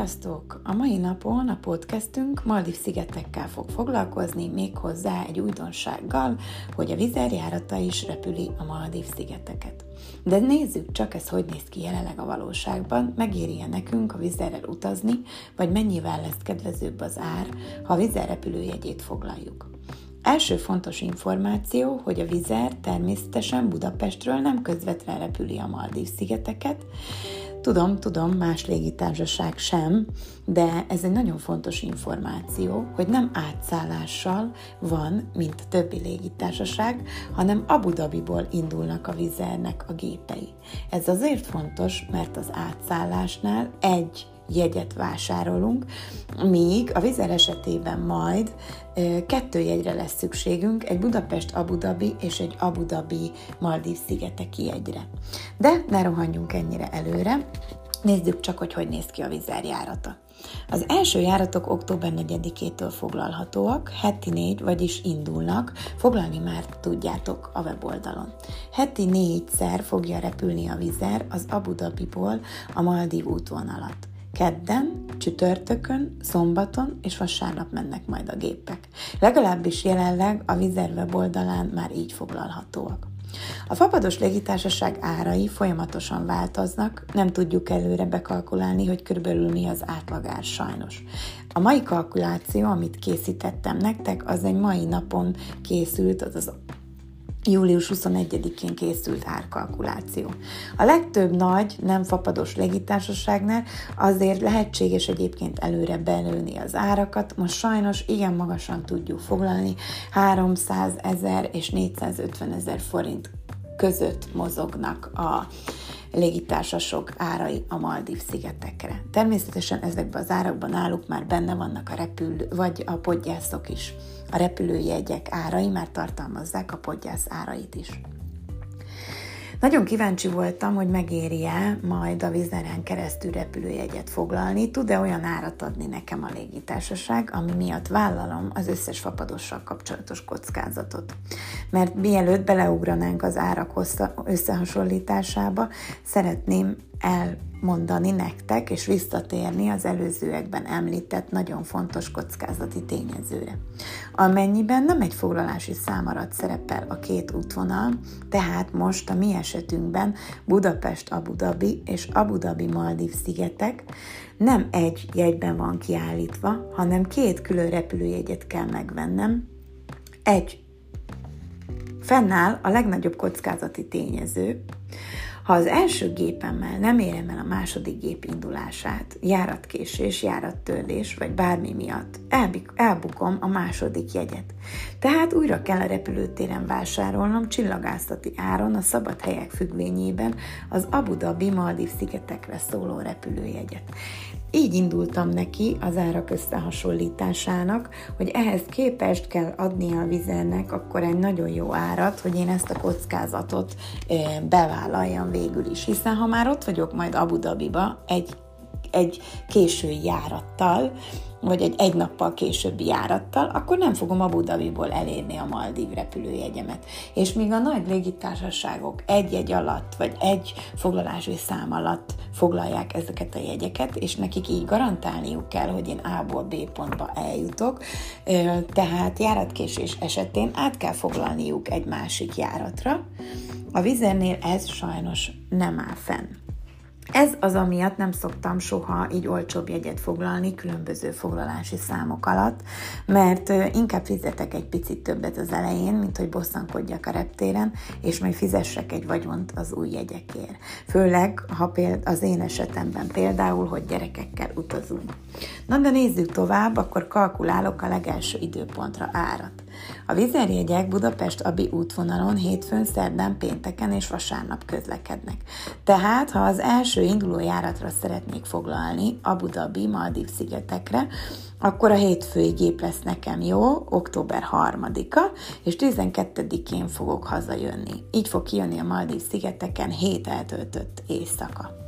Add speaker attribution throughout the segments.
Speaker 1: Sziasztok! A mai napon a podcastünk Maldiv szigetekkel fog foglalkozni, méghozzá egy újdonsággal, hogy a vizerjárata is repüli a Maldiv szigeteket. De nézzük csak ez hogy néz ki jelenleg a valóságban, megéri-e nekünk a vizerrel utazni, vagy mennyivel lesz kedvezőbb az ár, ha a vizer repülőjegyét foglaljuk. Első fontos információ, hogy a Vizer természetesen Budapestről nem közvetlen repüli a Maldív szigeteket, Tudom, tudom, más légitársaság sem, de ez egy nagyon fontos információ, hogy nem átszállással van, mint a többi légitársaság, hanem Abu Dhabiból indulnak a vizernek a gépei. Ez azért fontos, mert az átszállásnál egy jegyet vásárolunk, míg a vizer esetében majd kettő jegyre lesz szükségünk, egy Budapest Abu Dhabi és egy Abu Dhabi Maldív szigeteki jegyre. De ne rohanjunk ennyire előre, nézzük csak, hogy hogy néz ki a vizerjárata. Az első járatok október 4-től foglalhatóak, heti négy, vagyis indulnak, foglalni már tudjátok a weboldalon. Heti négyszer fogja repülni a vizer az Abu Dhabiból a Maldív útvonalat. Kedden, csütörtökön, szombaton és vasárnap mennek majd a gépek. Legalábbis jelenleg a Vizer weboldalán már így foglalhatóak. A fapados légitársaság árai folyamatosan változnak, nem tudjuk előre bekalkulálni, hogy körülbelül mi az átlagár sajnos. A mai kalkuláció, amit készítettem nektek, az egy mai napon készült, az az július 21-én készült árkalkuláció. A legtöbb nagy, nem fapados légitársaságnál azért lehetséges egyébként előre belőni az árakat, most sajnos igen magasan tudjuk foglalni, 300 ezer és 450 ezer forint között mozognak a légitársaság árai a Maldív szigetekre. Természetesen ezekben az árakban náluk már benne vannak a repülő, vagy a podgyászok is. A repülőjegyek árai már tartalmazzák a podgyász árait is. Nagyon kíváncsi voltam, hogy megéri-e majd a vizeren keresztül repülőjegyet foglalni, tud-e olyan árat adni nekem a légitársaság, ami miatt vállalom az összes fapadossal kapcsolatos kockázatot. Mert mielőtt beleugranánk az árak összehasonlításába, szeretném elmondani nektek, és visszatérni az előzőekben említett nagyon fontos kockázati tényezőre. Amennyiben nem egy foglalási számarat szerepel a két útvonal, tehát most a mi esetünkben Budapest-Abu Dhabi és Abu Dhabi Maldív szigetek nem egy jegyben van kiállítva, hanem két külön repülőjegyet kell megvennem, egy fennáll a legnagyobb kockázati tényező, ha az első gépemmel nem érem el a második gép indulását, járatkésés, járattörlés vagy bármi miatt, elbukom a második jegyet. Tehát újra kell a repülőtéren vásárolnom csillagászati áron a szabad helyek függvényében az Abu Dhabi Maldiv szigetekre szóló repülőjegyet. Így indultam neki az árak összehasonlításának, hogy ehhez képest kell adni a vizernek akkor egy nagyon jó árat, hogy én ezt a kockázatot bevállaljam végül is. Hiszen ha már ott vagyok majd Abu Dhabiba egy, egy késői járattal, vagy egy egy nappal későbbi járattal, akkor nem fogom Abu Dhabiból elérni a Maldív repülőjegyemet. És míg a nagy légitársaságok egy-jegy alatt, vagy egy foglalási szám alatt foglalják ezeket a jegyeket, és nekik így garantálniuk kell, hogy én A-ból B pontba eljutok, tehát járatkésés esetén át kell foglalniuk egy másik járatra. A vizernél ez sajnos nem áll fenn. Ez az, amiatt nem szoktam soha így olcsóbb jegyet foglalni különböző foglalási számok alatt, mert inkább fizetek egy picit többet az elején, mint hogy bosszankodjak a reptéren, és majd fizessek egy vagyont az új jegyekért. Főleg, ha péld, az én esetemben például, hogy gyerekekkel utazunk. Na de nézzük tovább, akkor kalkulálok a legelső időpontra árat. A vizerjegyek Budapest-Abi útvonalon hétfőn, szerdán, pénteken és vasárnap közlekednek. Tehát, ha az első induló járatra szeretnék foglalni Abu Dhabi Maldív szigetekre, akkor a hétfői gép lesz nekem jó, október 3-a, és 12-én fogok hazajönni. Így fog kijönni a Maldív szigeteken hét eltöltött éjszaka.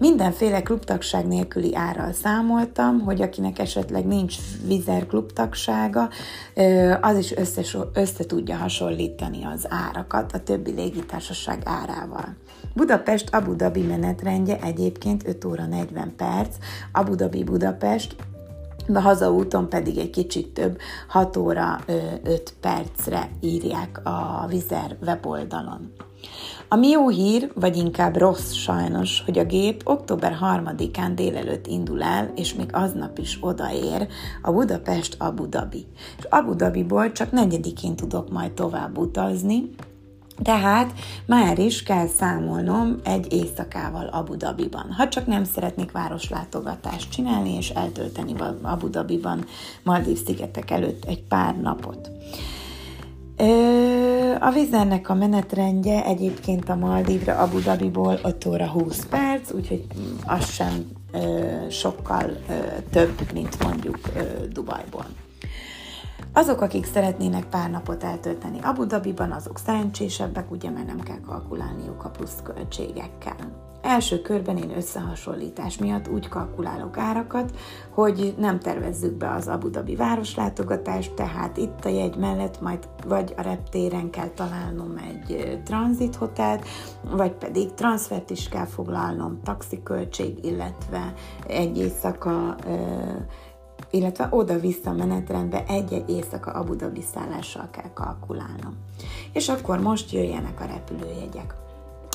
Speaker 1: Mindenféle klubtagság nélküli árral számoltam, hogy akinek esetleg nincs vizer klubtagsága, az is össze, össze tudja hasonlítani az árakat a többi légitársaság árával. Budapest Abu Dhabi menetrendje egyébként 5 óra 40 perc, Abu Dhabi Budapest de hazaúton pedig egy kicsit több, 6 óra 5 percre írják a Vizer weboldalon. Ami jó hír, vagy inkább rossz sajnos, hogy a gép október 3-án délelőtt indul el, és még aznap is odaér a Budapest Abu Dhabi. És Abu Dhabiból csak negyedikén tudok majd tovább utazni, tehát már is kell számolnom egy éjszakával Abu Dhabiban. Ha csak nem szeretnék városlátogatást csinálni és eltölteni Abu Dhabiban Maldív szigetek előtt egy pár napot. A vizernek a menetrendje egyébként a Maldívra Abu Dhabiból 5 óra 20 perc, úgyhogy az sem sokkal több, mint mondjuk Dubajból. Azok, akik szeretnének pár napot eltölteni Abu Dhabiban, azok szerencsésebbek, ugye, mert nem kell kalkulálniuk a plusz költségekkel. Első körben én összehasonlítás miatt úgy kalkulálok árakat, hogy nem tervezzük be az Abu Dhabi városlátogatást, tehát itt a jegy mellett majd vagy a reptéren kell találnom egy tranzithotelt, vagy pedig transfert is kell foglalnom, taxiköltség, illetve egy éjszaka illetve oda-vissza menetrendbe egy-egy éjszaka Abu Dhabi szállással kell kalkulálnom. És akkor most jöjjenek a repülőjegyek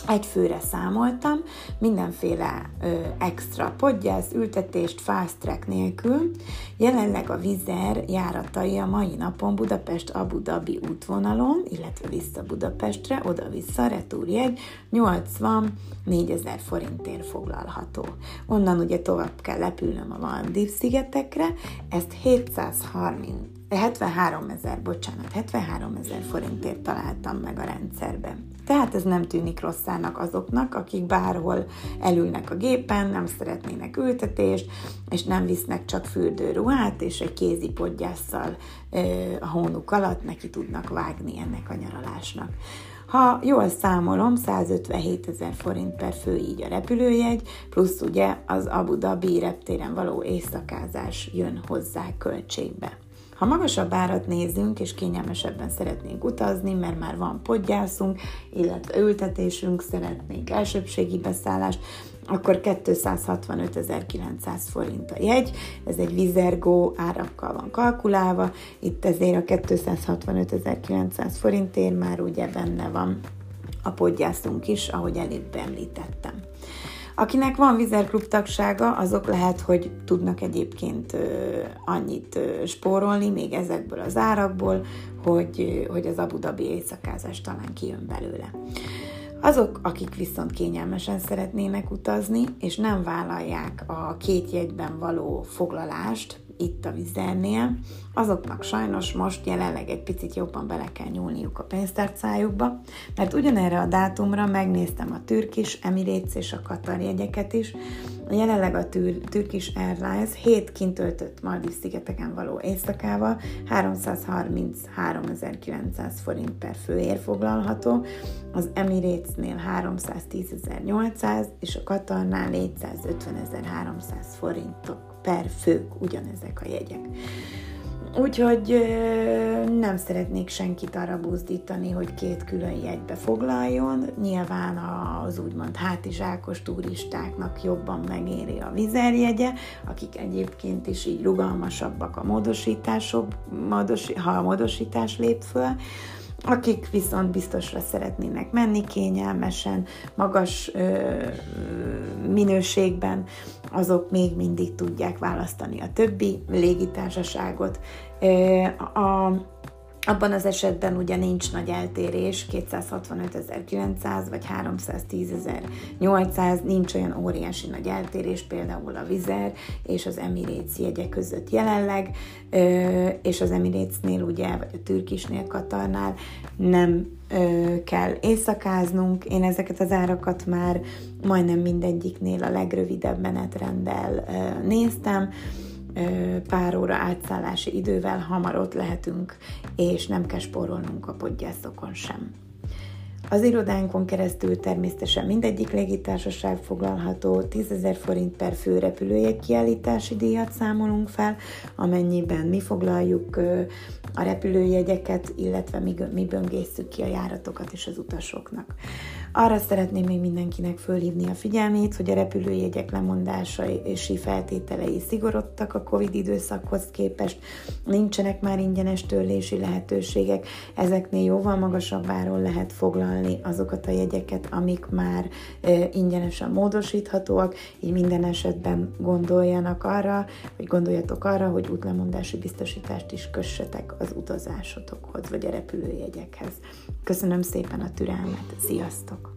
Speaker 1: egy főre számoltam, mindenféle ö, extra podgyász, ültetést, fast track nélkül. Jelenleg a Vizer járatai a mai napon Budapest-Abu Dhabi útvonalon, illetve vissza Budapestre, oda-vissza, retúrjegy, 84 ezer forintért foglalható. Onnan ugye tovább kell lepülnöm a Maldiv szigetekre, ezt 730 73 ezer, bocsánat, 73 ezer forintért találtam meg a rendszerben. Tehát ez nem tűnik rosszának azoknak, akik bárhol elülnek a gépen, nem szeretnének ültetést, és nem visznek csak fürdőruhát, és egy kézi podgyásszal a hónuk alatt neki tudnak vágni ennek a nyaralásnak. Ha jól számolom, 157 ezer forint per fő így a repülőjegy, plusz ugye az Abu Dhabi reptéren való éjszakázás jön hozzá költségbe. Ha magasabb árat nézünk, és kényelmesebben szeretnénk utazni, mert már van podgyászunk, illetve ültetésünk, szeretnénk elsőbségi beszállást, akkor 265.900 forint a jegy, ez egy vizergó árakkal van kalkulálva, itt ezért a 265.900 forintért már ugye benne van a podgyászunk is, ahogy előbb említettem. Akinek van vizerklub tagsága, azok lehet, hogy tudnak egyébként annyit spórolni még ezekből az árakból, hogy, hogy az Abu Dhabi éjszakázás talán kijön belőle. Azok, akik viszont kényelmesen szeretnének utazni, és nem vállalják a két jegyben való foglalást, itt a vizernél, azoknak sajnos most jelenleg egy picit jobban bele kell nyúlniuk a pénztárcájukba, mert ugyanerre a dátumra megnéztem a Turkish, Emirates és a Qatar jegyeket is, jelenleg a Turkish Airlines 7 kintöltött Maldiv szigeteken való éjszakával 333.900 forint per főér foglalható, az Emiratesnél 310.800 és a Qatarnál 450.300 forintok per fők ugyanezek a jegyek. Úgyhogy nem szeretnék senkit arra buzdítani, hogy két külön jegybe foglaljon. Nyilván az úgymond hátizsákos turistáknak jobban megéri a vizerjegye, akik egyébként is így rugalmasabbak a módosítások, ha a módosítás lép föl akik viszont biztosra szeretnének menni kényelmesen, magas ö, minőségben, azok még mindig tudják választani a többi légitársaságot. A, abban az esetben ugye nincs nagy eltérés, 265.900 vagy 310.800, nincs olyan óriási nagy eltérés, például a Vizer és az Emirates jegye között jelenleg, és az Emiratesnél ugye, vagy a Türkisnél, Katarnál nem kell éjszakáznunk. Én ezeket az árakat már majdnem mindegyiknél a legrövidebb menetrenddel néztem, pár óra átszállási idővel hamar ott lehetünk, és nem kell spórolnunk a podgyászokon sem. Az irodánkon keresztül természetesen mindegyik légitársaság foglalható, 10 ezer forint per fő repülőjegy kiállítási díjat számolunk fel, amennyiben mi foglaljuk a repülőjegyeket, illetve mi, mi böngészük ki a járatokat és az utasoknak. Arra szeretném még mindenkinek fölhívni a figyelmét, hogy a repülőjegyek lemondásai feltételei szigorodtak a Covid időszakhoz képest, nincsenek már ingyenes törlési lehetőségek, ezeknél jóval magasabb áron lehet foglalni azokat a jegyeket, amik már ingyenesen módosíthatóak, így minden esetben gondoljanak arra, vagy gondoljatok arra, hogy útlemondási biztosítást is kössetek az utazásotokhoz, vagy a repülőjegyekhez. Köszönöm szépen a türelmet, sziasztok!